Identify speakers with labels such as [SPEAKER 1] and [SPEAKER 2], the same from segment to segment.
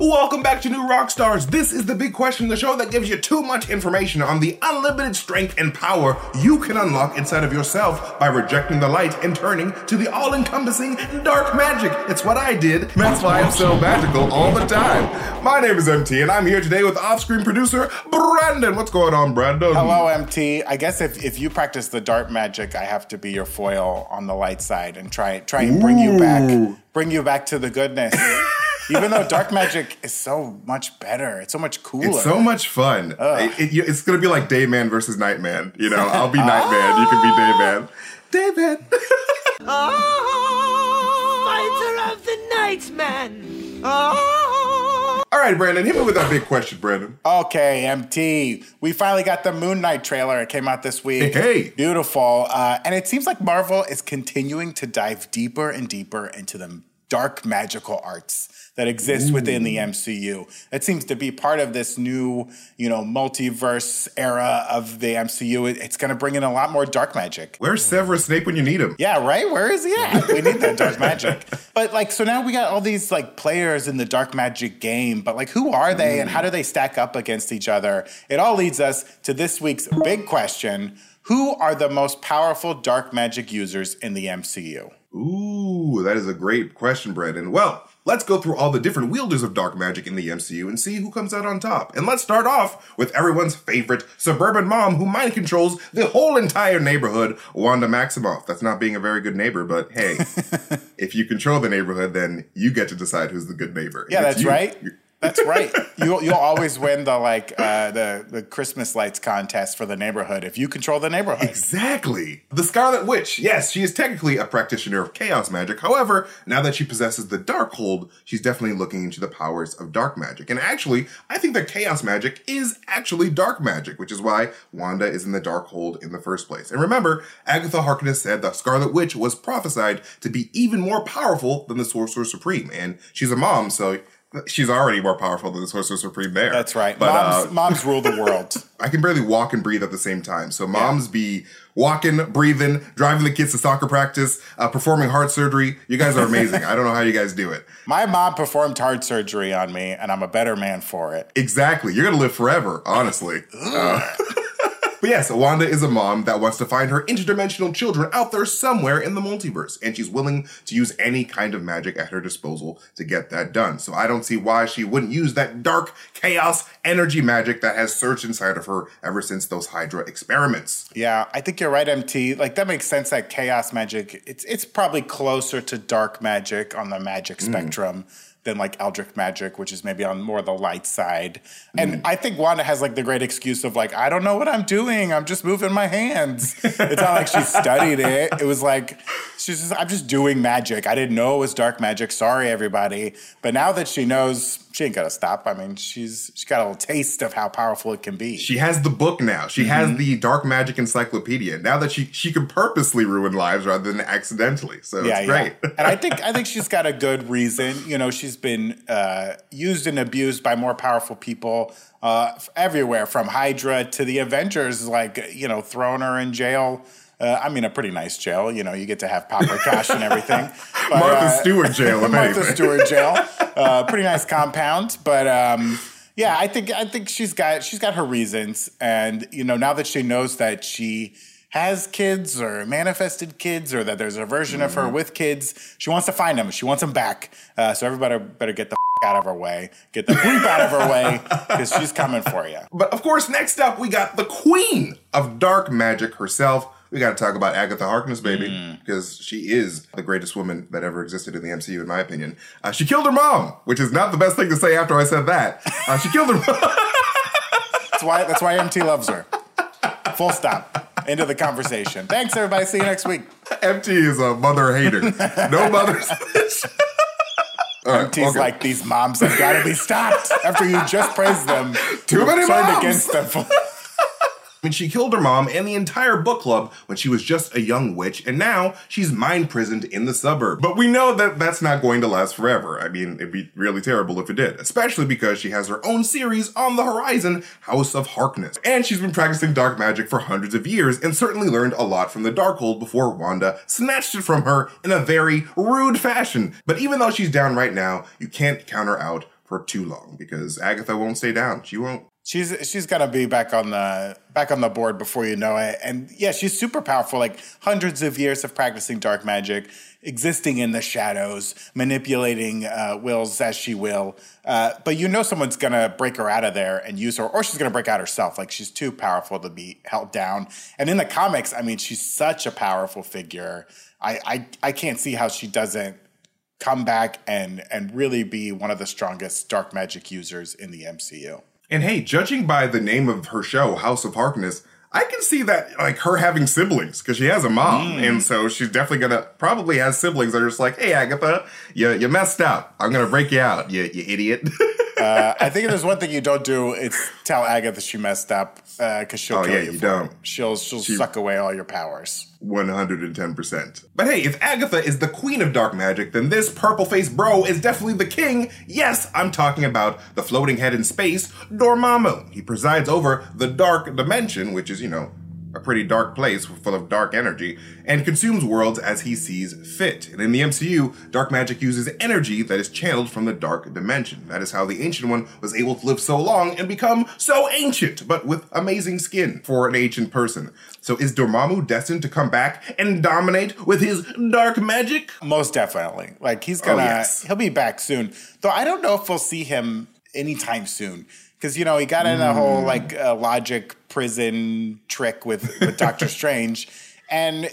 [SPEAKER 1] Welcome back to New Rockstars. This is the big question, the show that gives you too much information on the unlimited strength and power you can unlock inside of yourself by rejecting the light and turning to the all encompassing dark magic. It's what I did. That's why I'm so magical all the time. My name is MT, and I'm here today with off screen producer Brandon. What's going on, Brandon?
[SPEAKER 2] Hello, MT. I guess if, if you practice the dark magic, I have to be your foil on the light side and try try and bring you back, bring you back to the goodness. Even though dark magic is so much better, it's so much cooler.
[SPEAKER 1] It's so much fun. It- it- it's gonna be like Dayman versus Nightman. You know, I'll be ah! Nightman, you can be Dayman. Dayman.
[SPEAKER 3] Ah, fighter of the Nightman. Oh. Ah.
[SPEAKER 1] All right, Brandon, hit me with that big question, Brandon.
[SPEAKER 2] Okay, MT. We finally got the Moon Knight trailer. It came out this week.
[SPEAKER 1] Hey.
[SPEAKER 2] Beautiful. Uh, and it seems like Marvel is continuing to dive deeper and deeper into the dark magical arts that exist within the mm. MCU. That seems to be part of this new, you know, multiverse era of the MCU. It- It's going to bring in a lot more dark magic.
[SPEAKER 1] Where's Severus Snape when you need him?
[SPEAKER 2] Yeah, right? Where is he at? We need that dark magic. But like, so now we got all these like players in the dark magic game, but like, who are they and how do they stack up against each other? It all leads us to this week's big question Who are the most powerful dark magic users in the MCU?
[SPEAKER 1] Ooh, that is a great question, Brandon. Well, let's go through all the different wielders of dark magic in the MCU and see who comes out on top. And let's start off with everyone's favorite suburban mom who mind controls the whole entire neighborhood, Wanda Maximoff. That's not being a very good neighbor, but hey, if you control the neighborhood, then you get to decide who's the good neighbor.
[SPEAKER 2] Yeah, that's
[SPEAKER 1] you-
[SPEAKER 2] right. That's right. You'll you'll always win the like uh, the the Christmas lights contest for the neighborhood if you control the neighborhood.
[SPEAKER 1] Exactly. The Scarlet Witch. Yes, she is technically a practitioner of chaos magic. However, now that she possesses the Darkhold, she's definitely looking into the powers of dark magic. And actually, I think that chaos magic is actually dark magic, which is why Wanda is in the Darkhold in the first place. And remember, Agatha Harkness said the Scarlet Witch was prophesied to be even more powerful than the Sorcerer Supreme. And she's a mom, so she's already more powerful than the Sorcerer Supreme there.
[SPEAKER 2] That's right.
[SPEAKER 1] But,
[SPEAKER 2] moms,
[SPEAKER 1] uh,
[SPEAKER 2] moms rule the world.
[SPEAKER 1] I can barely walk and breathe at the same time. So moms be walking, breathing, driving the kids to soccer practice, uh, performing heart surgery. You guys are amazing. I don't know how you guys do it.
[SPEAKER 2] My mom performed heart surgery on me, and I'm a better man for it.
[SPEAKER 1] Exactly. You're gonna live forever, honestly. Uh, but yes, Wanda is a mom that wants to find her interdimensional children out there somewhere in the multiverse, and she's willing to use any kind of magic at her disposal to get that done. So I don't see why she wouldn't use that dark chaos energy magic that has surged inside of her ever since those Hydra experiments.
[SPEAKER 2] Yeah, I think you're right, MT. Like that makes sense that chaos magic it's it's probably closer to dark magic on the magic mm. spectrum than like eldritch magic, which is maybe on more the light side. Mm-hmm. And I think Wanda has like the great excuse of like, I don't know what I'm doing. I'm just moving my hands. it's not like she studied it. It was like she's just I'm just doing magic. I didn't know it was dark magic. Sorry, everybody. But now that she knows, she ain't gotta stop. I mean, she's she got a little taste of how powerful it can be.
[SPEAKER 1] She has the book now. She mm-hmm. has the Dark Magic Encyclopedia. Now that she she can purposely ruin lives rather than accidentally. So it's great.
[SPEAKER 2] and I think I think she's got a good reason. You know, she's been uh, used and abused by more powerful people uh, everywhere, from Hydra to the Avengers. Like you know, throwing her in jail. Uh, I mean, a pretty nice jail. You know, you get to have proper cash and everything. But,
[SPEAKER 1] Martha
[SPEAKER 2] uh,
[SPEAKER 1] Stewart jail,
[SPEAKER 2] Martha. Stewart jail. Uh, pretty nice compound, but um, yeah, I think I think she's got she's got her reasons, and you know now that she knows that she has kids or manifested kids or that there's a version of
[SPEAKER 1] Mm-hmm.
[SPEAKER 2] her with kids, she wants to find them. She wants them back. Uh, so everybody better get the f- out of her way, get the creep out of her way, because she's coming for you.
[SPEAKER 1] But of course, next up we got the queen of dark magic herself. We got to talk about Agatha Harkness, baby,
[SPEAKER 2] Mm.
[SPEAKER 1] because she is the greatest woman that ever existed in the MCU, in my opinion. Uh, she killed her mom, which is not the best thing to say after I said that. Uh, she killed her mom.
[SPEAKER 2] That's why that's why MT loves her. Full stop. End of the conversation. Thanks, everybody. See you next week.
[SPEAKER 1] MT is a mother hater. No mothers. Right,
[SPEAKER 2] MT's
[SPEAKER 1] okay.
[SPEAKER 2] like these moms have got to be stopped after you just praised them.
[SPEAKER 1] Too many moms.
[SPEAKER 2] against them.
[SPEAKER 1] Mean, she killed her mom and the entire book club when she was just a young witch, and now she's mind prisoned in the suburb. But we know that that's not going to last forever. I mean, it'd be really terrible if it did, especially because she has her own series on the horizon, House of Harkness. And she's been practicing dark magic for hundreds of years and certainly learned a lot from the Darkhold before Wanda snatched it from her in a very rude fashion. But even though she's down right now, you can't count her out for too long because Agatha won't stay down. She won't.
[SPEAKER 2] She's she's gonna be back on the back on the board before you know it. And yeah, she's super powerful. Like hundreds of years of practicing dark magic, existing in the shadows, manipulating uh, wills as she will. Uh, but you know someone's gonna break her out of there and use her, or she's gonna break out herself. Like she's too powerful to be held down. And in the comics, I mean, she's such a powerful figure. I I, I can't see how she doesn't come back and and really be one of the strongest dark magic users in the MCU.
[SPEAKER 1] And hey, judging by the name of her show, House of Harkness, I can see that like her having siblings because she has a mom,
[SPEAKER 2] Mm.
[SPEAKER 1] and so she's definitely gonna probably has siblings that are just like, "Hey, Agatha, you you messed up. I'm gonna break you out, you you idiot."
[SPEAKER 2] Uh, I think if there's one thing you don't do, it's tell Agatha she messed up because she'll
[SPEAKER 1] Oh,
[SPEAKER 2] kill
[SPEAKER 1] yeah,
[SPEAKER 2] you.
[SPEAKER 1] you don't.
[SPEAKER 2] it. She'll she'll suck away all your powers.
[SPEAKER 1] 110%. But hey, if Agatha is the queen of dark magic, then this purple faced bro is definitely the king. Yes, I'm talking about the floating head in space, Dormammu. He presides over the dark dimension, which is, you know, a pretty dark place full of dark energy, and consumes worlds as he sees fit. And in the MCU, dark magic uses energy that is channeled from the dark dimension. That is how the Ancient One was able to live so long and become so ancient, but with amazing skin for an ancient person. So is Dormammu destined to come back and dominate with his dark magic?
[SPEAKER 2] Most definitely. Like he's oh, gonna oh,
[SPEAKER 1] yes.
[SPEAKER 2] he'll be back soon. Though I don't know if we'll see him anytime soon. Because you know he got in a whole like uh, logic prison trick with, with Doctor Strange, and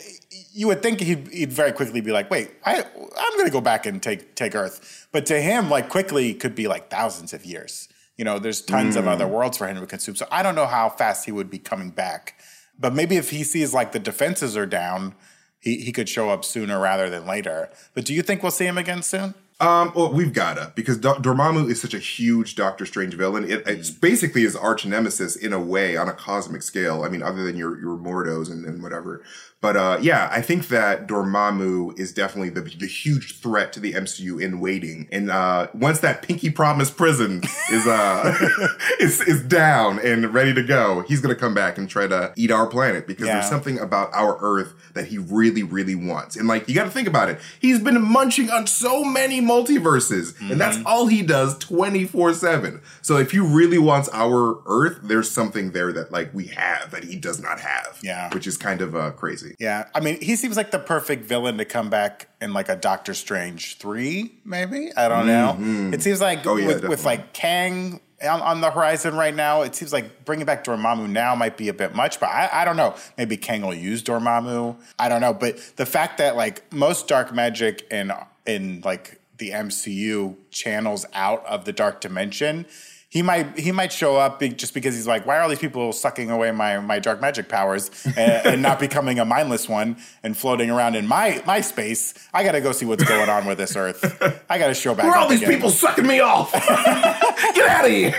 [SPEAKER 2] you would think he'd, he'd very quickly be like, "Wait, I I'm gonna go back and take take Earth." But to him, like quickly could be like thousands of years. You know, there's tons of other worlds for him to consume. So I don't know how fast he would be coming back. But maybe if he sees like the defenses are down, he, he could show up sooner rather than later. But do you think we'll see him again soon?
[SPEAKER 1] Um, well, we've gotta because Do- Dormammu is such a huge Doctor Strange villain. It, it's basically his arch nemesis in a way on a cosmic scale. I mean, other than your your Mordos and, and whatever. But uh, yeah, I think that Dormammu is definitely the, the huge threat to the MCU in waiting. And uh, once that Pinky Promise prison is uh is is down and ready to go, he's gonna come back and try to eat our planet because
[SPEAKER 2] Yeah.
[SPEAKER 1] there's something about our Earth that he really, really wants. And like, you got to think about it. He's been munching on so many multiverses, and that's
[SPEAKER 2] Mm-hmm.
[SPEAKER 1] all he does 24 7. So if he really wants our Earth, there's something there that like we have that he does not have.
[SPEAKER 2] Yeah.
[SPEAKER 1] Which is kind of uh, crazy.
[SPEAKER 2] Yeah, I mean, he seems like the perfect villain to come back in like a Doctor Strange three, maybe. I don't know. It seems like
[SPEAKER 1] Oh, yeah,
[SPEAKER 2] with, with like Kang on, on the horizon right now, it seems like bringing back Dormammu now might be a bit much. But I, I don't know. Maybe Kang will use Dormammu. I don't know. But the fact that like most dark magic in in like the MCU channels out of the dark dimension. He might he might show up just because he's like, why are all these people sucking away my my dark magic powers and, and not becoming a mindless one and floating around in my my space? I got to go see what's going on with this Earth. I got to show back.
[SPEAKER 1] Where are all
[SPEAKER 2] up
[SPEAKER 1] these
[SPEAKER 2] again.
[SPEAKER 1] people sucking me off? Get out of here.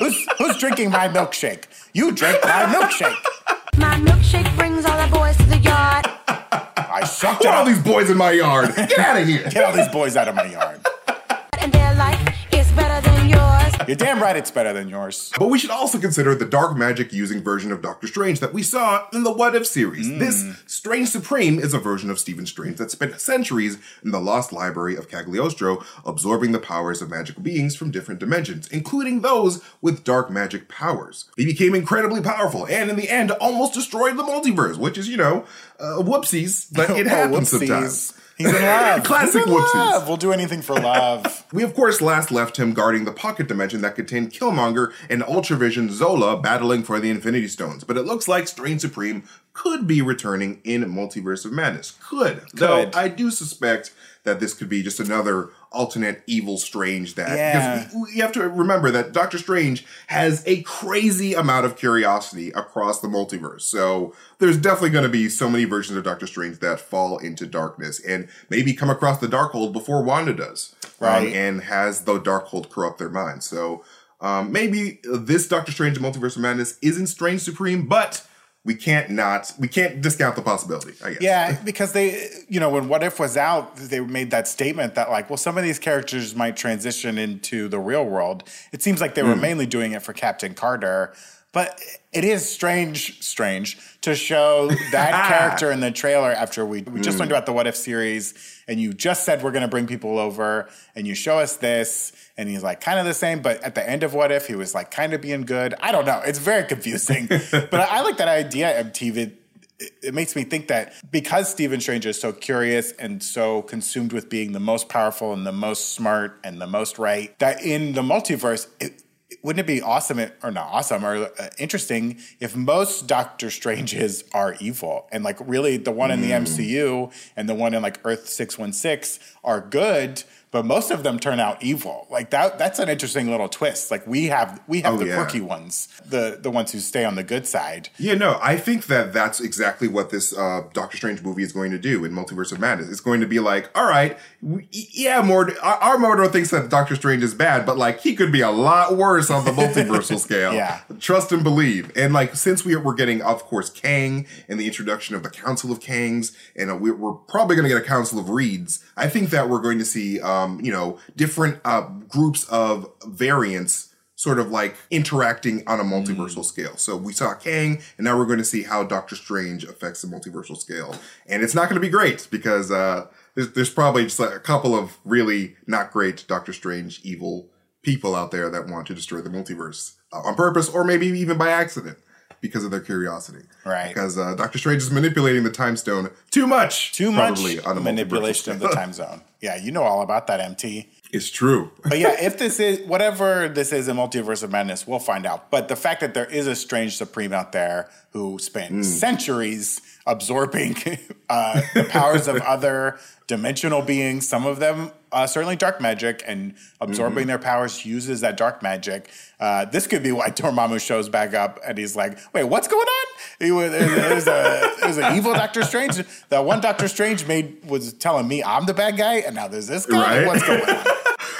[SPEAKER 2] Who's who's drinking my milkshake? You drink my milkshake.
[SPEAKER 4] My milkshake brings all the boys to the yard.
[SPEAKER 2] I sucked
[SPEAKER 1] Who are all these boys in my yard? Get out of here.
[SPEAKER 2] Get all these boys out of my yard. You're damn right. It's better than yours.
[SPEAKER 1] But we should also consider the dark magic using version of Doctor Strange that we saw in the What If series. This Strange Supreme is a version of Stephen Strange that spent centuries in the lost library of Cagliostro, absorbing the powers of magical beings from different dimensions, including those with dark magic powers. He became incredibly powerful and in the end almost destroyed the multiverse, which is, you know, uh, whoopsies, but it
[SPEAKER 2] Oh,
[SPEAKER 1] happens
[SPEAKER 2] whoopsies.
[SPEAKER 1] sometimes.
[SPEAKER 2] He's in love.
[SPEAKER 1] Classic
[SPEAKER 2] He's in
[SPEAKER 1] whoopsies.
[SPEAKER 2] love. We'll do anything for love.
[SPEAKER 1] We, of course, last left him guarding the pocket dimension that contained Killmonger and Ultravision Zola battling for the Infinity Stones. But it looks like Strange Supreme could be returning in Multiverse of Madness. Could. Though I do suspect that this could be just another alternate evil Strange that.
[SPEAKER 2] Yeah.
[SPEAKER 1] Because you have to remember that Doctor Strange has a crazy amount of curiosity across the multiverse. So there's definitely going to be so many versions of Doctor Strange that fall into darkness and maybe come across the Darkhold before Wanda does. Um,
[SPEAKER 2] Right.
[SPEAKER 1] and has the Darkhold corrupt their minds. So um, maybe this Doctor Strange Multiverse of Madness isn't Strange Supreme, but we can't not we can't discount the possibility. I guess.
[SPEAKER 2] Yeah, because they, you know, when What If was out, they made that statement that, like, well, some of these characters might transition into the real world. It seems like they were hmm. mainly doing it for Captain Carter. But it is strange, strange to show that character in the trailer after we we just learned mm. about the What If series, and you just said we're going to bring people over, and you show us this, and he's like kind of the same, but at the end of What If, he was like kind of being good. I don't know. It's very confusing, but I, I like that idea, MTV. It, it makes me think that because Stephen Strange is so curious and so consumed with being the most powerful and the most smart and the most right, that in the multiverse, it, wouldn't it be awesome or not awesome or uh, interesting if most Doctor Stranges are evil? And like really the one in the MCU and the one in like Earth 616 are good but most of them turn out evil like that that's an interesting little twist like we have we have
[SPEAKER 1] Oh,
[SPEAKER 2] the
[SPEAKER 1] yeah.
[SPEAKER 2] quirky ones the the ones who stay on the good side
[SPEAKER 1] Yeah, no, I think that that's exactly what this uh, Doctor Strange movie is going to do in Multiverse of Madness. It's going to be like, all right, we, yeah, Mord- our, our Mordo thinks that Doctor Strange is bad, but like he could be a lot worse on the multiversal scale.
[SPEAKER 2] Yeah.
[SPEAKER 1] Trust and believe. And like, since we, we're getting, of course, Kang and the introduction of the Council of Kangs, and uh, we're, we're probably going to get a Council of Reeds, I think that we're going to see, um, you know, different uh, groups of variants sort of like interacting on a multiversal scale. So we saw Kang, and now we're going to see how Doctor Strange affects the multiversal scale. And it's not going to be great because uh, there's, there's probably just like a couple of really not great Doctor Strange evil people out there that want to destroy the multiverse uh, on purpose or maybe even by accident because of their curiosity.
[SPEAKER 2] Right.
[SPEAKER 1] Because uh, Doctor Strange is manipulating the time stone too much.
[SPEAKER 2] too much
[SPEAKER 1] on a
[SPEAKER 2] manipulation of the time zone yeah you know all about that MT
[SPEAKER 1] It's true.
[SPEAKER 2] But yeah, if this is whatever this is in Multiverse of Madness, we'll find out. But the fact that there is a strange supreme out there who spent centuries absorbing uh, the powers of other dimensional beings, some of them uh, certainly dark magic, and absorbing their powers uses that dark magic. Uh, this could be why Dormammu shows back up and he's like, "Wait, what's going on?" He was, there's a there's an evil Doctor Strange. That one Doctor Strange made was telling me I'm the bad guy, and now there's this guy.
[SPEAKER 1] Right.
[SPEAKER 2] What's going on?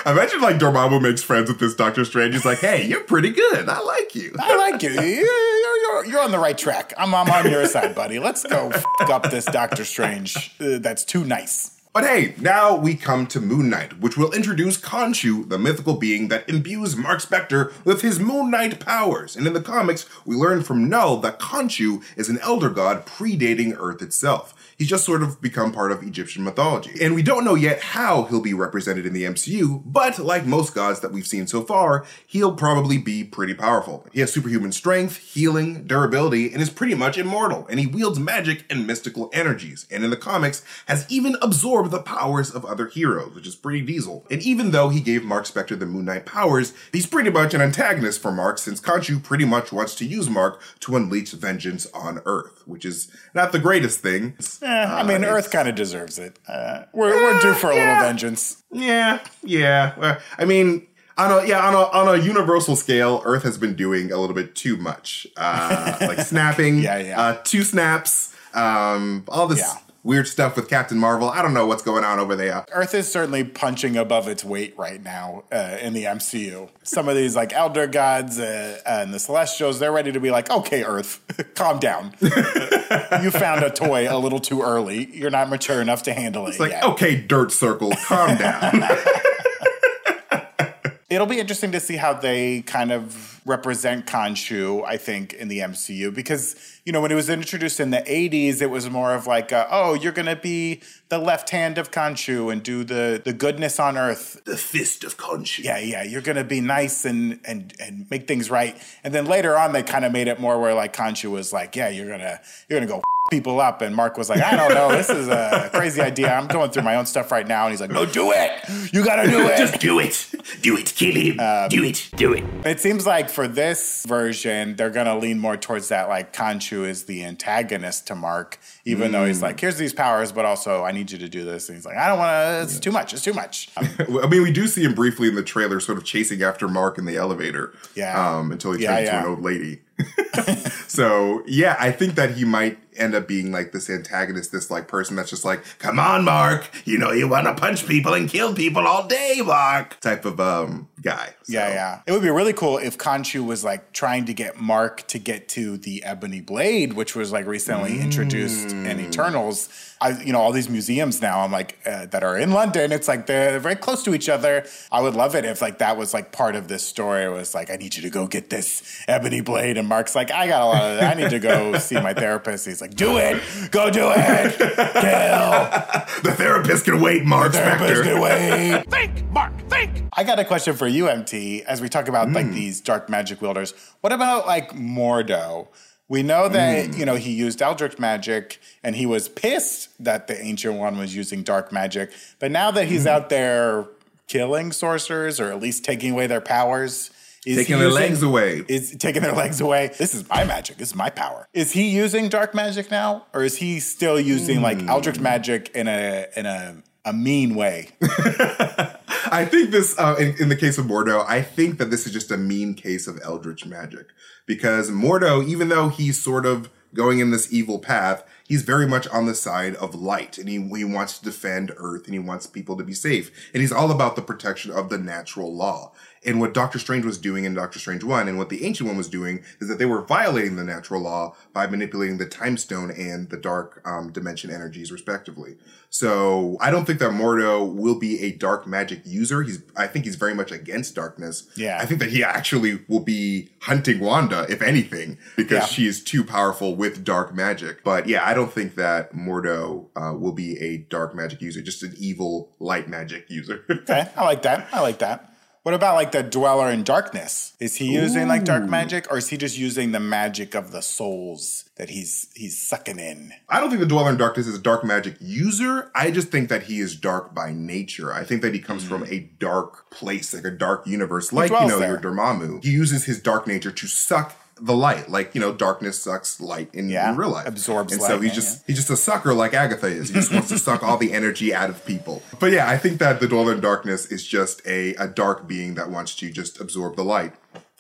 [SPEAKER 1] Imagine like Dormammu makes friends with this Doctor Strange. He's like, hey, you're pretty good. I like you.
[SPEAKER 2] I like you. You're, you're, you're on the right track. I'm, I'm on your side, buddy. Let's go f- up this Doctor Strange. Uh, that's too nice.
[SPEAKER 1] But hey, now we come to Moon Knight, which will introduce Khonshu, the mythical being that imbues Mark Spector with his Moon Knight powers. And in the comics, we learn from Null that Khonshu is an elder god predating Earth itself. He's just sort of become part of Egyptian mythology. And we don't know yet how he'll be represented in the MCU, but like most gods that we've seen so far, he'll probably be pretty powerful. He has superhuman strength, healing, durability, and is pretty much immortal. And he wields magic and mystical energies. And in the comics, has even absorbed the powers of other heroes, which is pretty diesel. And even though he gave Mark Spector the Moon Knight powers, he's pretty much an antagonist for Mark since Khonshu pretty much wants to use Mark to unleash vengeance on Earth, which is not the greatest thing.
[SPEAKER 2] Eh, I mean,
[SPEAKER 1] Uh,
[SPEAKER 2] Earth kind of deserves it. Uh, we're, we're due for a little vengeance.
[SPEAKER 1] Yeah, yeah. I mean, on a yeah on a on a universal scale, Earth has been doing a little bit too much, uh, like snapping.
[SPEAKER 2] Yeah, yeah.
[SPEAKER 1] Uh, two snaps. Um, all this
[SPEAKER 2] Yeah.
[SPEAKER 1] Weird stuff with Captain Marvel. I don't know what's going on over there.
[SPEAKER 2] Earth is certainly punching above its weight right now uh, in the MCU. Some of these, like Elder Gods uh, and the Celestials, they're ready to be like, okay, Earth, calm down. you found a toy a little too early. You're not mature enough to handle it
[SPEAKER 1] It's like,
[SPEAKER 2] yet.
[SPEAKER 1] okay, Dirt Circle, calm down.
[SPEAKER 2] It'll be interesting to see how they kind of represent Khonshu, I think, in the MCU. Because, you know, when it was introduced in the 80s, it was more of like, uh, oh, you're going to be the left hand of Khonshu and do the, the goodness on earth.
[SPEAKER 1] the Fist of Khonshu.
[SPEAKER 2] Yeah, yeah, you're going to be nice and, and, and make things right. And then later on, they kind of made it more where like Khonshu was like, yeah, you're going to, you're going to go people up. And Mark was like, I don't know, this is a crazy idea. I'm going through my own stuff right now. And he's like, no, do it. You got to do it.
[SPEAKER 1] Just do it. Do it. Kill him. do it. Do it.
[SPEAKER 2] It seems like for this version, they're going to lean more towards that. Like Khonshu is the antagonist to Mark, even though he's like, "Here's these powers, but also I need you to do this." And he's like, "I don't want to. It's too much. It's too much."
[SPEAKER 1] I mean, we do see him briefly in the trailer, sort of chasing after Mark in the elevator.
[SPEAKER 2] Yeah.
[SPEAKER 1] Um, until he
[SPEAKER 2] Yeah,
[SPEAKER 1] turns
[SPEAKER 2] yeah.
[SPEAKER 1] into an old lady. so yeah, I think that he might end up being like this antagonist, this like person that's just like, come on, Mark, you know you want to punch people and kill people all day, Mark, type of um guy. So,
[SPEAKER 2] Yeah, yeah. It would be really cool if Khonshu was like trying to get Mark to get to the Ebony Blade, which was like recently introduced in Eternals. I, you know, all these museums now, I'm like, uh, that are in London. It's like they're, very close to each other. I would love it if like that was like part of this story. It was like, I need you to go get this Ebony Blade, and Mark's like, I got a lot of. I need to go see my therapist. He's like, do it, go do it, kill.
[SPEAKER 1] The therapist can wait, Mark
[SPEAKER 2] Therapist
[SPEAKER 1] Spector.
[SPEAKER 2] can wait.
[SPEAKER 3] Think, Mark, think!
[SPEAKER 2] I got a question for you, MT, as we talk about
[SPEAKER 1] Hmm.
[SPEAKER 2] like these dark magic wielders. What about like Mordo? We know that,
[SPEAKER 1] Hmm.
[SPEAKER 2] you know, he used Eldritch magic and he was pissed that the Ancient One was using dark magic. But now that
[SPEAKER 1] Hmm.
[SPEAKER 2] he's out there killing sorcerers or at least taking away their powers, is
[SPEAKER 1] Taking
[SPEAKER 2] he
[SPEAKER 1] their
[SPEAKER 2] using-
[SPEAKER 1] legs away.
[SPEAKER 2] Is taking their legs away. This is my magic. This is my power. Is he using dark magic now? Or is he still using like
[SPEAKER 1] Hmm.
[SPEAKER 2] Eldritch magic in a in a a mean way?
[SPEAKER 1] I think this, uh, in, in the case of Mordo, I think that this is just a mean case of Eldritch magic. Because Mordo, even though he's sort of going in this evil path, he's very much on the side of light. And he, he wants to defend Earth and he wants people to be safe. And he's all about the protection of the natural law. And what Doctor Strange was doing in Doctor Strange 1 and what the Ancient One was doing is that they were violating the natural law by manipulating the time stone and the dark um, dimension energies, respectively. So I don't think that Mordo will be a dark magic user. He's I think he's very much against darkness.
[SPEAKER 2] Yeah.
[SPEAKER 1] I think that he actually will be hunting Wanda, if anything, because
[SPEAKER 2] Yeah.
[SPEAKER 1] she is too powerful with dark magic. But yeah, I don't think that Mordo uh, will be a dark magic user, just an evil light magic user.
[SPEAKER 2] Okay, I like that. I like that. What about like the dweller in darkness? Is he using like dark magic, or is he just using the magic of the souls that he's he's sucking in?
[SPEAKER 1] I don't think the Dweller in Darkness is a dark magic user. I just think that he is dark by nature. I think that he comes from hmm. a dark place, like a dark universe, like you know
[SPEAKER 2] there.
[SPEAKER 1] your Dormammu. He uses his dark nature to suck the light, like you know, darkness sucks light in,
[SPEAKER 2] Yeah,
[SPEAKER 1] in real life.
[SPEAKER 2] absorbs
[SPEAKER 1] and so
[SPEAKER 2] light,
[SPEAKER 1] he's
[SPEAKER 2] yeah,
[SPEAKER 1] just he's just a sucker like Agatha is. He just wants to suck all the energy out of people. But yeah, I think that the Dweller in Darkness is just a a dark being that wants to just absorb the light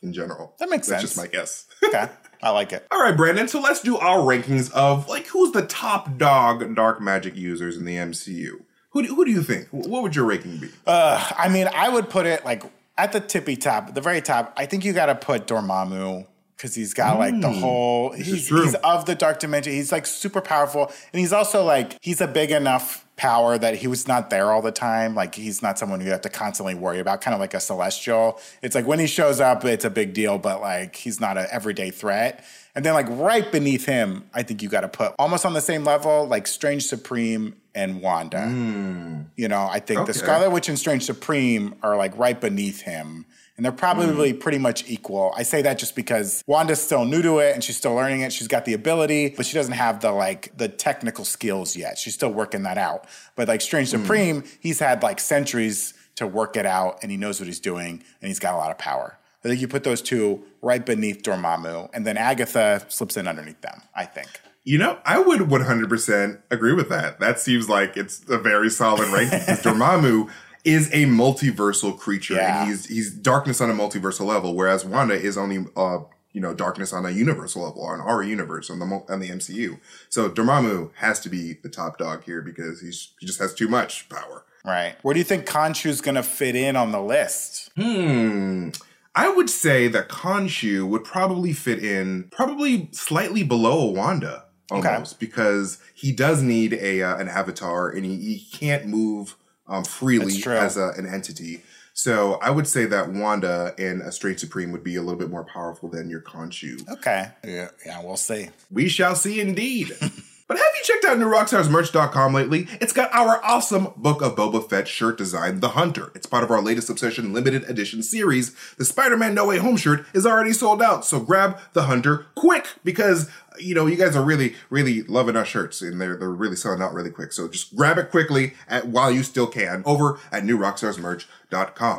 [SPEAKER 1] in general.
[SPEAKER 2] That makes
[SPEAKER 1] That's
[SPEAKER 2] sense.
[SPEAKER 1] just my guess.
[SPEAKER 2] Okay, I like it.
[SPEAKER 1] All right, Brandon. So let's do our rankings of like who's the top dog dark magic users in the MCU. Who do, who do you think? What would your ranking be?
[SPEAKER 2] Uh, I mean, I would put it like at the tippy top, the very top. I think you got to put Dormammu because he's got like the whole he's, he's of the dark dimension. He's like super powerful, and he's also like he's a big enough power that he was not there all the time. Like he's not someone you have to constantly worry about. Kind of like a celestial. It's like when he shows up, it's a big deal, but like he's not an everyday threat. And then like right beneath him, I think you got to put almost on the same level, like Strange Supreme and Wanda. You know, I think
[SPEAKER 1] Okay.
[SPEAKER 2] the Scarlet Witch and Strange Supreme are like right beneath him. And they're probably mm. pretty much equal. I say that just because Wanda's still new to it and she's still learning it. She's got the ability, but she doesn't have the like the technical skills yet. She's still working that out. But like Strange mm. Supreme, he's had like centuries to work it out and he knows what he's doing and he's got a lot of power. I think you put those two right beneath Dormammu and then Agatha slips in underneath them, I think.
[SPEAKER 1] You know, I would 100% agree with that. That seems like it's a very solid ranking because Dormammu is a multiversal creature
[SPEAKER 2] Yeah.
[SPEAKER 1] and he's he's darkness on a multiversal level, whereas Wanda is only uh you know darkness on a universal level on our universe on the on the MCU. So Dormammu has to be the top dog here because he's he just has too much power.
[SPEAKER 2] Right. Where do you think Khonshu's gonna fit in on the list?
[SPEAKER 1] Hmm. I would say that Khonshu would probably fit in probably slightly below Wanda almost because he does need a uh, an avatar and he, he can't move um, freely as a, an entity. So I would say that Wanda and a Strange Supreme would be a little bit more powerful than your Khonshu.
[SPEAKER 2] Okay. Yeah, yeah, we'll see.
[SPEAKER 1] We shall see indeed. But have you checked out NewRockstarsMerch.com lately? It's got our awesome Book of Boba Fett shirt design, The Hunter. It's part of our latest Obsession limited edition series. The Spider-Man No Way Home shirt is already sold out, so grab The Hunter quick because you know you guys are really, really loving our shirts, and they're they're really selling out really quick. So just grab it quickly at, while you still can over at NewRockstarsMerch.com.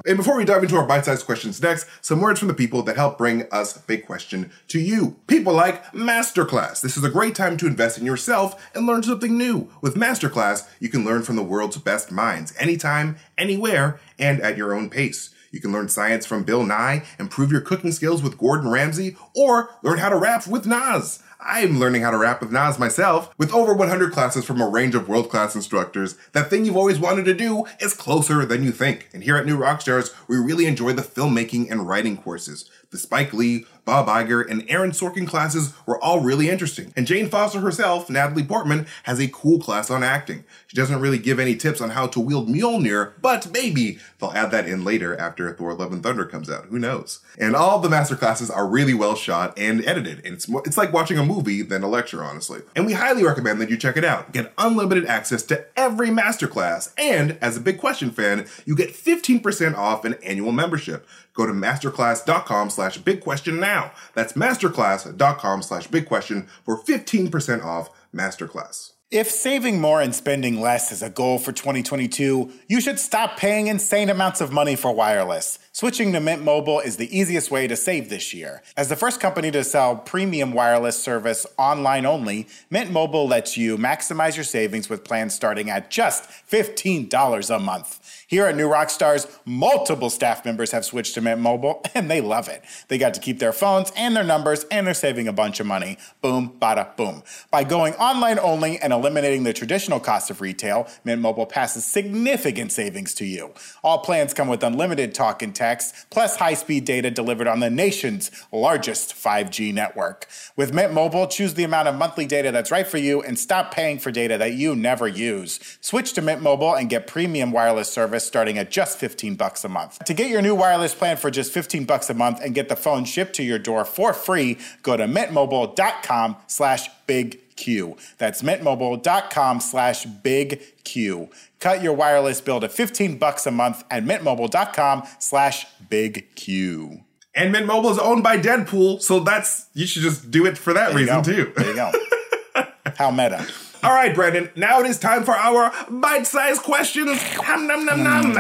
[SPEAKER 1] And before we dive into our bite-sized questions next, some words from the people that help bring us Big Question to you. People like Masterclass. This is a great time to invest in yourself and learn something new. With Masterclass, you can learn from the world's best minds anytime, anywhere, and at your own pace. You can learn science from Bill Nye, improve your cooking skills with Gordon Ramsay, or learn how to rap with Nas. I'm learning how to rap with Nas myself. With over 100 classes from a range of world class instructors, that thing you've always wanted to do is closer than you think. And here at New Rockstars, we really enjoy the filmmaking and writing courses. The Spike Lee, Bob Iger, and Aaron Sorkin classes were all really interesting. And Jane Foster herself, Natalie Portman, has a cool class on acting. She doesn't really give any tips on how to wield Mjolnir, but maybe they'll add that in later after Thor Love and Thunder comes out. Who knows? And all the master classes are really well shot and edited. And it's, it's like watching a movie than a lecture, honestly. And we highly recommend that you check it out. Get unlimited access to every masterclass. And as a Big Question fan, you get 15% off an annual membership. Go to masterclass.com slash big question now. That's masterclass.com slash big question for 15% off masterclass.
[SPEAKER 2] If saving more and spending less is a goal for 2022, you should stop paying insane amounts of money for wireless. Switching to Mint Mobile is the easiest way to save this year. As the first company to sell premium wireless service online only, Mint Mobile lets you maximize your savings with plans starting at just $15 a month. Here at New Rockstars, multiple staff members have switched to Mint Mobile and they love it. They got to keep their phones and their numbers and they're saving a bunch of money. Boom, bada, boom. By going online only and eliminating the traditional cost of retail, Mint Mobile passes significant savings to you. All plans come with unlimited talk and text, plus high speed data delivered on the nation's largest 5G network. With Mint Mobile, choose the amount of monthly data that's right for you and stop paying for data that you never use. Switch to Mint Mobile and get premium wireless service starting at just 15 bucks a month. To get your new wireless plan for just 15 bucks a month and get the phone shipped to your door for free, go to mintmobile.com slash big Q. That's mintmobile.com slash big Q. Cut your wireless bill to 15 bucks a month at mintmobile.com slash big Q.
[SPEAKER 1] And Mint Mobile is owned by Deadpool, so that's you should just do it for that reason
[SPEAKER 2] go.
[SPEAKER 1] too.
[SPEAKER 2] There you go. How meta.
[SPEAKER 1] All right, Brandon. Now it is time for our bite-sized questions. Nom, nom, nom, nom.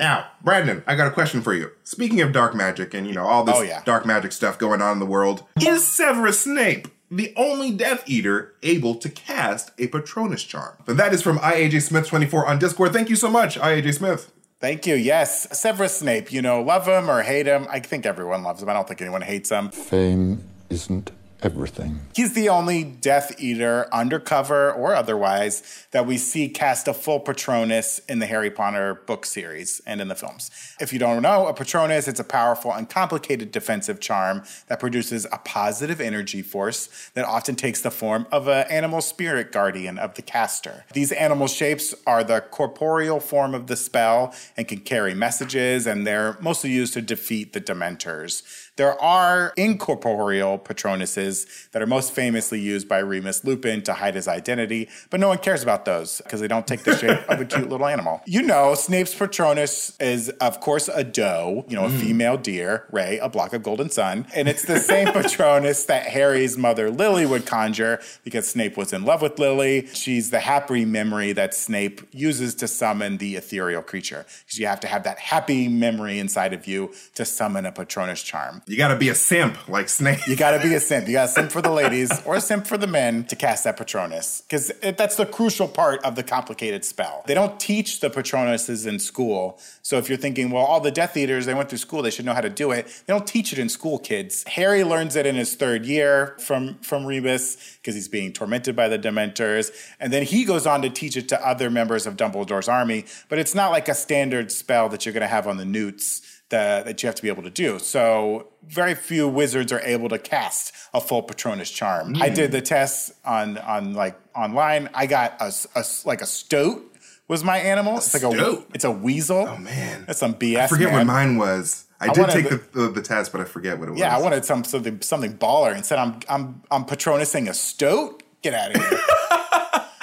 [SPEAKER 1] Now, Brandon, I got a question for you. Speaking of dark magic and you know all this
[SPEAKER 2] Oh, yeah.
[SPEAKER 1] dark magic stuff going on in the world, is Severus Snape the only Death Eater able to cast a Patronus charm? And that is from IAJ Smith 24 on Discord. Thank you so much, IAJ Smith.
[SPEAKER 2] Thank you. Yes, Severus Snape. You know, love him or hate him. I think everyone loves him. I don't think anyone hates him.
[SPEAKER 5] Fame isn't everything.
[SPEAKER 2] He's the only Death Eater, undercover or otherwise, that we see cast a full Patronus in the Harry Potter book series and in the films. If you don't know, a Patronus, it's a powerful and complicated defensive charm that produces a positive energy force that often takes the form of an animal spirit guardian of the caster. These animal shapes are the corporeal form of the spell and can carry messages, and they're mostly used to defeat the Dementors. There are incorporeal Patronuses that are most famously used by Remus Lupin to hide his identity, but no one cares about those because they don't take the shape of a cute little animal. You know, Snape's Patronus is, of course, a doe, you know, a mm. female deer, Ray, a block of golden sun. And it's the same Patronus that Harry's mother, Lily, would conjure because Snape was in love with Lily. She's the happy memory that Snape uses to summon the ethereal creature because you have to have that happy memory inside of you to summon a Patronus charm.
[SPEAKER 1] You gotta be a simp like Snape.
[SPEAKER 2] You gotta be a simp. You gotta simp for the ladies or a simp for the men to cast that Patronus. Because that's the crucial part of the complicated spell. They don't teach the Patronuses in school. So if you're thinking, well, all the Death Eaters, they went through school, they should know how to do it. They don't teach it in school, kids. Harry learns it in his third year from, from Remus because he's being tormented by the Dementors. And then he goes on to teach it to other members of Dumbledore's army. But it's not like a standard spell that you're gonna have on the newts that, that you have to be able to do. So very few wizards are able to cast a full Patronus charm. I hmm. did the tests on on like online. I got a, a like a stoat was my animal. it's like a it's a weasel.
[SPEAKER 1] Oh man,
[SPEAKER 2] that's some BS.
[SPEAKER 1] I forget
[SPEAKER 2] man.
[SPEAKER 1] what mine was. I,
[SPEAKER 2] I
[SPEAKER 1] did
[SPEAKER 2] wanted
[SPEAKER 1] take
[SPEAKER 2] the-
[SPEAKER 1] the, the, test, but I forget what it was.
[SPEAKER 2] Yeah, I wanted some something something baller. Instead, I'm I'm I'm Patronusing a stoat. Get out of here.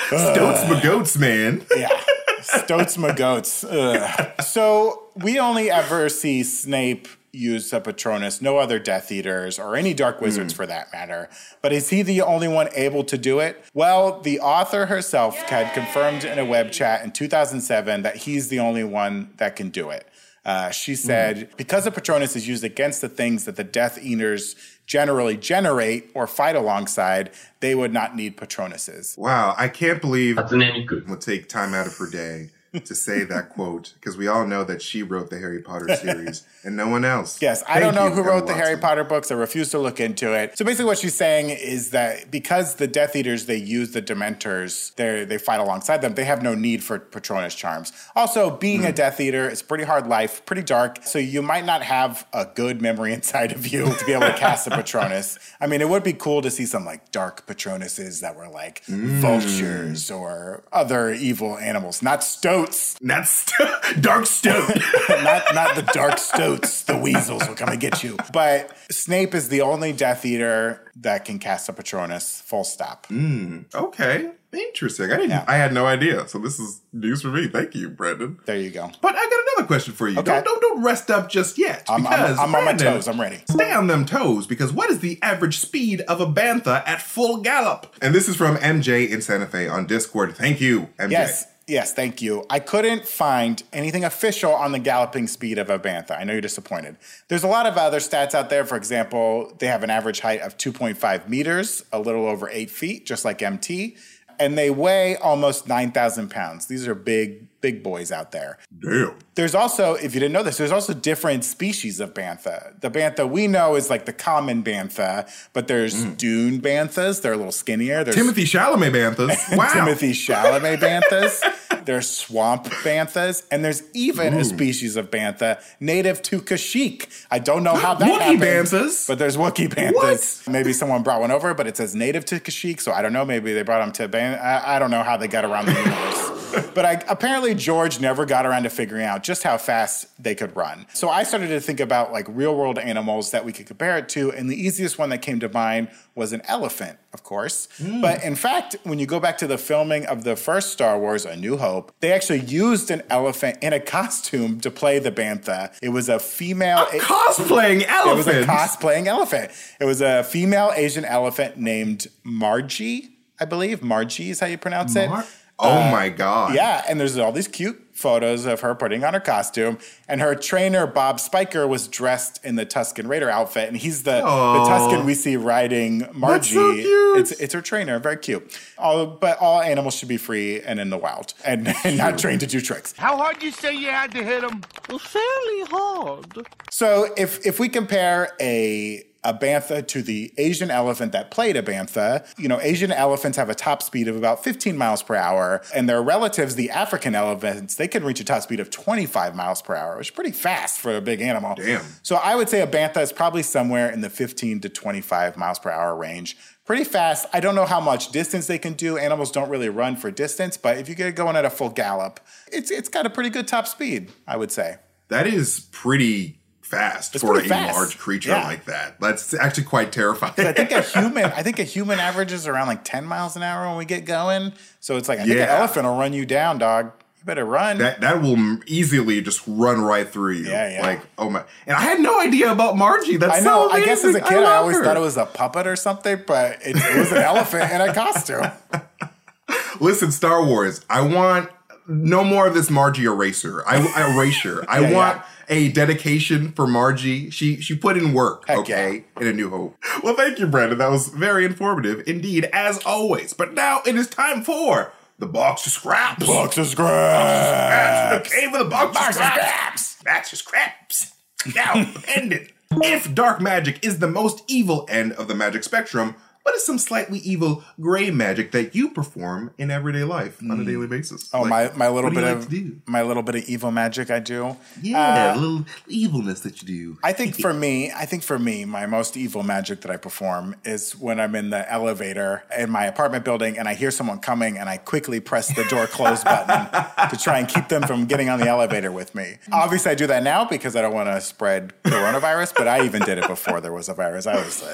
[SPEAKER 1] Stoats my goats, man.
[SPEAKER 2] yeah. Stoats my goats. So we only ever see Snape use a Patronus, no other Death Eaters or any Dark hmm. Wizards mm. for that matter. But is he the only one able to do it? Well, the author herself Yay! had confirmed in a web chat in 2007 that he's the only one that can do it. Uh, she hmm. said, mm. because a Patronus is used against the things that the Death Eaters generally generate or fight alongside, they would not need Patronuses.
[SPEAKER 1] Wow, I can't believe
[SPEAKER 6] That's an
[SPEAKER 1] will take time out of her day to say that quote because we all know that she wrote the Harry Potter series and no one else.
[SPEAKER 2] Yes, I don't know
[SPEAKER 1] you,
[SPEAKER 2] who
[SPEAKER 1] Emma
[SPEAKER 2] wrote the Harry Potter books. I refuse to look into it. So basically, what she's saying is that because the Death Eaters they use the Dementors, they they fight alongside them. They have no need for Patronus charms. Also, being
[SPEAKER 1] Hmm.
[SPEAKER 2] a Death Eater is a pretty hard life, pretty dark. So you might not have a good memory inside of you to be able to cast a Patronus. I mean, it would be cool to see some like dark Patronuses that were like
[SPEAKER 1] Hmm.
[SPEAKER 2] vultures or other evil animals, not stoats.
[SPEAKER 1] That's Dark Stoat.
[SPEAKER 2] not not the dark stoats, the weasels will come and get you. But Snape is the only Death Eater that can cast a Patronus. Full stop.
[SPEAKER 1] Hmm, okay, interesting. I didn't.
[SPEAKER 2] Yeah.
[SPEAKER 1] I had no idea. So this is news for me. Thank you, Brandon.
[SPEAKER 2] There you go.
[SPEAKER 1] But I got another question for you.
[SPEAKER 2] Okay.
[SPEAKER 1] Don't, don't don't rest up just yet.
[SPEAKER 2] I'm, I'm,
[SPEAKER 1] because
[SPEAKER 2] I'm on my toes. I'm ready.
[SPEAKER 1] Stay on them toes because what is the average speed of a bantha at full gallop? And this is from MJ in Santa Fe on Discord. Thank you, MJ.
[SPEAKER 2] Yes. Yes, thank you. I couldn't find anything official on the galloping speed of a bantha. I know you're disappointed. There's a lot of other stats out there. For example, they have an average height of 2.5 meters, a little over eight feet, just like MT, and they weigh almost 9,000 pounds. These are big, big boys out there.
[SPEAKER 1] Damn.
[SPEAKER 2] There's also, if you didn't know this, there's also different species of bantha. The bantha we know is like the common bantha, but there's mm. dune banthas. They're a little skinnier. There's
[SPEAKER 1] Timothée Chalamet banthas. Wow.
[SPEAKER 2] Timothée Chalamet banthas. There's swamp banthas, and there's even a species of bantha native to Kashyyyk. I don't know how that
[SPEAKER 1] Wookiee
[SPEAKER 2] happened,
[SPEAKER 1] banthas?
[SPEAKER 2] but there's Wookiee banthas. Maybe someone brought one over, but it says native to Kashyyyk, so I don't know. Maybe they brought them to ban. I, I don't know how they got around the universe. but I, apparently George never got around to figuring out just how fast they could run. So I started to think about like real world animals that we could compare it to, and the easiest one that came to mind was an elephant, of course. Hmm. But in fact, when you go back to the filming of the first Star Wars, A New Hope, they actually used an elephant in a costume to play the bantha. It was a female.
[SPEAKER 1] a Cosplaying elephant.
[SPEAKER 2] It was a cosplaying elephant. It was a female Asian elephant named Mardji, I believe. Mardji is how you pronounce it.
[SPEAKER 1] Mar- oh uh, my god.
[SPEAKER 2] Yeah, and there's all these cute photos of her putting on her costume, and her trainer Bob Spiker was dressed in the Tusken Raider outfit, and he's the, the Tuscan we see riding Mardji.
[SPEAKER 1] so cute.
[SPEAKER 2] It's it's her trainer, very cute. All but all animals should be free and in the wild, and, and not trained to do tricks.
[SPEAKER 3] How hard you say you had to hit him? Well, fairly hard.
[SPEAKER 2] So if if we compare a a bantha to the Asian elephant that played a bantha, you know, Asian elephants have a top speed of about 15 miles per hour, and their relatives, the African elephants, they can reach a top speed of 25 miles per hour, which is pretty fast for a big animal.
[SPEAKER 1] Damn.
[SPEAKER 2] So I would say a bantha is probably somewhere in the 15 to 25 miles per hour range. Pretty fast. I don't know how much distance they can do. Animals don't really run for distance, but if you get it going at a full gallop, it's it's got a pretty good top speed, I would say.
[SPEAKER 1] That is pretty fast
[SPEAKER 2] It's
[SPEAKER 1] for a
[SPEAKER 2] fast.
[SPEAKER 1] large creature
[SPEAKER 2] Yeah.
[SPEAKER 1] like that. That's actually quite terrifying.
[SPEAKER 2] I think a human, I think a human averages around like 10 miles an hour when we get going. So it's like I think an
[SPEAKER 1] Yeah.
[SPEAKER 2] elephant will run you down, dog. You better run.
[SPEAKER 1] that that will easily just run right through you.
[SPEAKER 2] Yeah, yeah.
[SPEAKER 1] Like, oh my! And I had no idea about Mardji. That's
[SPEAKER 2] I know.
[SPEAKER 1] So
[SPEAKER 2] I guess as a kid, I,
[SPEAKER 1] love
[SPEAKER 2] always
[SPEAKER 1] her.
[SPEAKER 2] thought it was a puppet or something, but it, it was an elephant in a costume.
[SPEAKER 1] Listen, Star Wars. I want no more of this Mardji eraser. I, I erasure. I
[SPEAKER 2] Yeah,
[SPEAKER 1] want
[SPEAKER 2] yeah.
[SPEAKER 1] A dedication for Mardji. She she put in work.
[SPEAKER 2] Heck
[SPEAKER 1] okay, in A New Hope. Well, thank you, Brandon. That was very informative indeed, as always. But now it is time for the box of scraps.
[SPEAKER 2] Box of
[SPEAKER 1] Scraps.
[SPEAKER 2] The
[SPEAKER 1] cave of the box,
[SPEAKER 2] Box
[SPEAKER 1] of
[SPEAKER 2] of
[SPEAKER 1] scraps. Box of scraps. Now, end it. If dark magic is the most evil end of the magic spectrum, what is some slightly evil gray magic that you perform in everyday life on a daily basis?
[SPEAKER 2] Oh,
[SPEAKER 1] Like,
[SPEAKER 2] my, my little bit
[SPEAKER 1] like
[SPEAKER 2] of my little bit of evil magic I do.
[SPEAKER 1] Yeah,
[SPEAKER 2] Uh,
[SPEAKER 1] a little evilness that you do.
[SPEAKER 2] I think for me, I think for me, my most evil magic that I perform is when I'm in the elevator in my apartment building and I hear someone coming and I quickly press the door close button to try and keep them from getting on the elevator with me. Obviously, I do that now because I don't want to spread coronavirus, but I even did it before there was a virus. I was uh,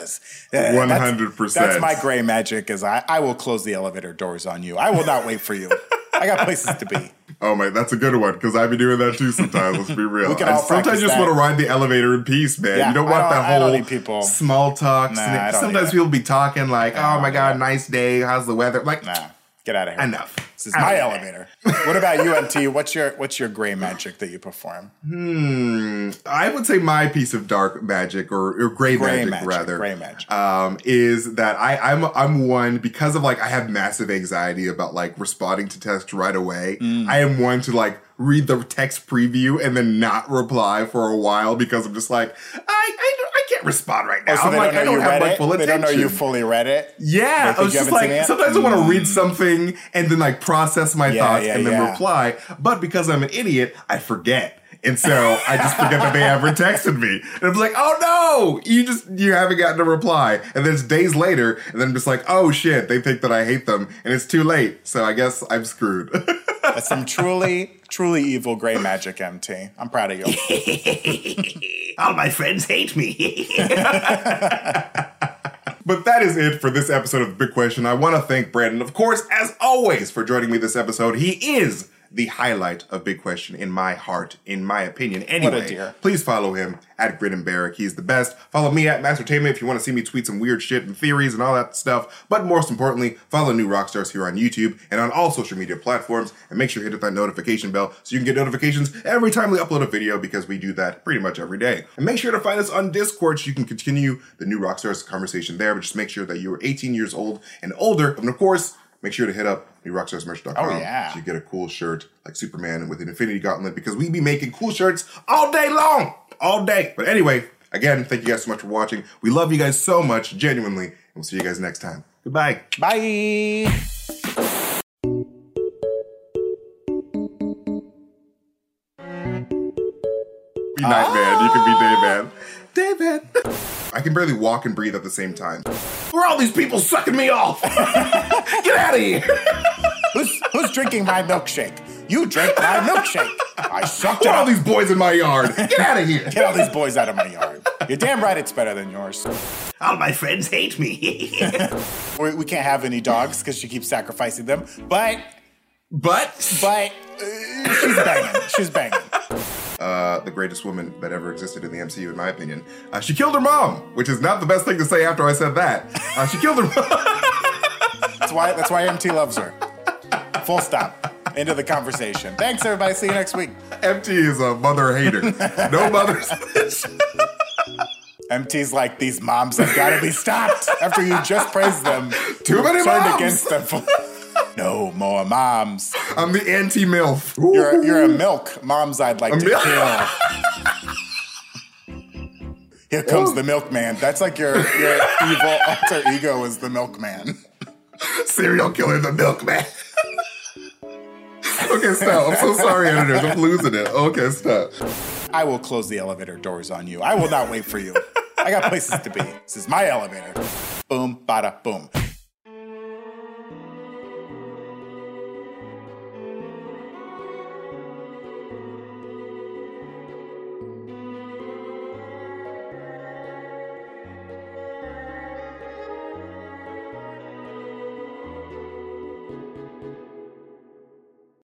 [SPEAKER 2] that's-
[SPEAKER 1] 100%.
[SPEAKER 2] That's my gray magic. Is I, I will close the elevator doors on you. I will not wait for you. I got places to be.
[SPEAKER 1] Oh my, that's a good one because I be doing that too sometimes. Let's be real. I sometimes just
[SPEAKER 2] that.
[SPEAKER 1] want to ride the elevator in peace, man.
[SPEAKER 2] Yeah,
[SPEAKER 1] you don't want
[SPEAKER 2] don't-
[SPEAKER 1] that whole
[SPEAKER 2] people-
[SPEAKER 1] small talks.
[SPEAKER 2] Nah,
[SPEAKER 1] and
[SPEAKER 2] I don't
[SPEAKER 1] sometimes people be talking like, "Oh my god, nice day. How's the weather?" Like,
[SPEAKER 2] Nah. Get out of here.
[SPEAKER 1] Enough.
[SPEAKER 2] This is my elevator. what about you, MT? What's your what's your gray magic that you perform?
[SPEAKER 1] Hmm. I would say my piece of dark magic or, or gray,
[SPEAKER 2] Gray
[SPEAKER 1] magic,
[SPEAKER 2] magic,
[SPEAKER 1] rather.
[SPEAKER 2] gray magic.
[SPEAKER 1] Um, is that I, I'm I'm one because of like I have massive anxiety about like responding to text right away.
[SPEAKER 2] Mm.
[SPEAKER 1] I am one to like read the text preview and then not reply for a while because I'm just like I I, I can't respond right oh, now.
[SPEAKER 2] Oh, so
[SPEAKER 1] I'm like I don't have my full
[SPEAKER 2] They
[SPEAKER 1] attention.
[SPEAKER 2] don't know you fully read it.
[SPEAKER 1] Yeah, I was just like,
[SPEAKER 2] oh, it?
[SPEAKER 1] sometimes I want to hmm. read something and then like process my
[SPEAKER 2] Yeah,
[SPEAKER 1] thoughts
[SPEAKER 2] yeah,
[SPEAKER 1] and then
[SPEAKER 2] yeah.
[SPEAKER 1] reply. But because I'm an idiot, I forget. And so I just forget that they ever texted me. And I'm like, oh no, you just, you haven't gotten a reply. And then it's days later, and then I'm just like, oh shit, they think that I hate them, and it's too late. So I guess I'm screwed.
[SPEAKER 2] That's some truly, truly evil gray magic, MT. I'm proud of you.
[SPEAKER 1] All my friends hate me. But that is it for this episode of The Big Question. I want to thank Brandon, of course, as always, for joining me this episode. He is the highlight of Big Question in my heart, in my opinion. Anyway,
[SPEAKER 2] dear.
[SPEAKER 1] please follow him at Grit and Barrack. He's the best. Follow me at Mastertainment if you want to see me tweet some weird shit and theories and all that stuff. But most importantly, follow New Rockstars here on YouTube and on all social media platforms. And make sure you hit that notification bell so you can get notifications every time we upload a video because we do that pretty much every day. And make sure to find us on Discord so you can continue the New Rockstars conversation there. But just make sure that you are 18 years old and older. And of course, make sure to hit up newrockstarsmerch.com
[SPEAKER 2] Oh, yeah.
[SPEAKER 1] so you get a cool shirt like Superman with an Infinity Gauntlet because we be making cool shirts all day long, all day. But anyway, again, thank you guys so much for watching. We love you guys so much, genuinely, and we'll see you guys next time. Goodbye.
[SPEAKER 2] Bye.
[SPEAKER 1] Be Nightman. You can be Dayman. Ah, Dayman. I can barely walk and breathe at the same time. Where are all these people sucking me off? Get out of here.
[SPEAKER 2] Who's who's drinking my milkshake? You drank my milkshake. I sucked
[SPEAKER 1] Who
[SPEAKER 2] it
[SPEAKER 1] are all these boys in my yard? Get out of here.
[SPEAKER 2] Get all these boys out of my yard. You're damn right it's better than yours.
[SPEAKER 1] All my friends hate me.
[SPEAKER 2] We, we can't have any dogs because she keeps sacrificing them. But,
[SPEAKER 1] but
[SPEAKER 2] but, uh, she's banging. She's banging.
[SPEAKER 1] uh, the greatest woman that ever existed in the MCU, in my opinion. Uh, she killed her mom, which is not the best thing to say after I said that. Uh, she killed her mom.
[SPEAKER 2] That's why, that's why MT loves her. Full stop. End of the conversation. Thanks, everybody. See you next week.
[SPEAKER 1] MT is a mother hater. No mothers.
[SPEAKER 2] MT's like, these moms have got to be stopped after you just praised them.
[SPEAKER 1] Too many
[SPEAKER 2] Turned
[SPEAKER 1] moms.
[SPEAKER 2] against them. for- no more moms.
[SPEAKER 1] I'm the anti MILF.
[SPEAKER 2] You're a, you're a milk. Moms I'd like to
[SPEAKER 1] milk?
[SPEAKER 2] kill. Here comes the milkman. That's like your, your evil alter ego is the milkman.
[SPEAKER 1] Serial killer, the milkman. okay, stop. I'm so sorry, editors. I'm losing it. Okay, stop.
[SPEAKER 2] I will close the elevator doors on you. I will not wait for you. I got places to be. This is my elevator. Boom, bada, boom.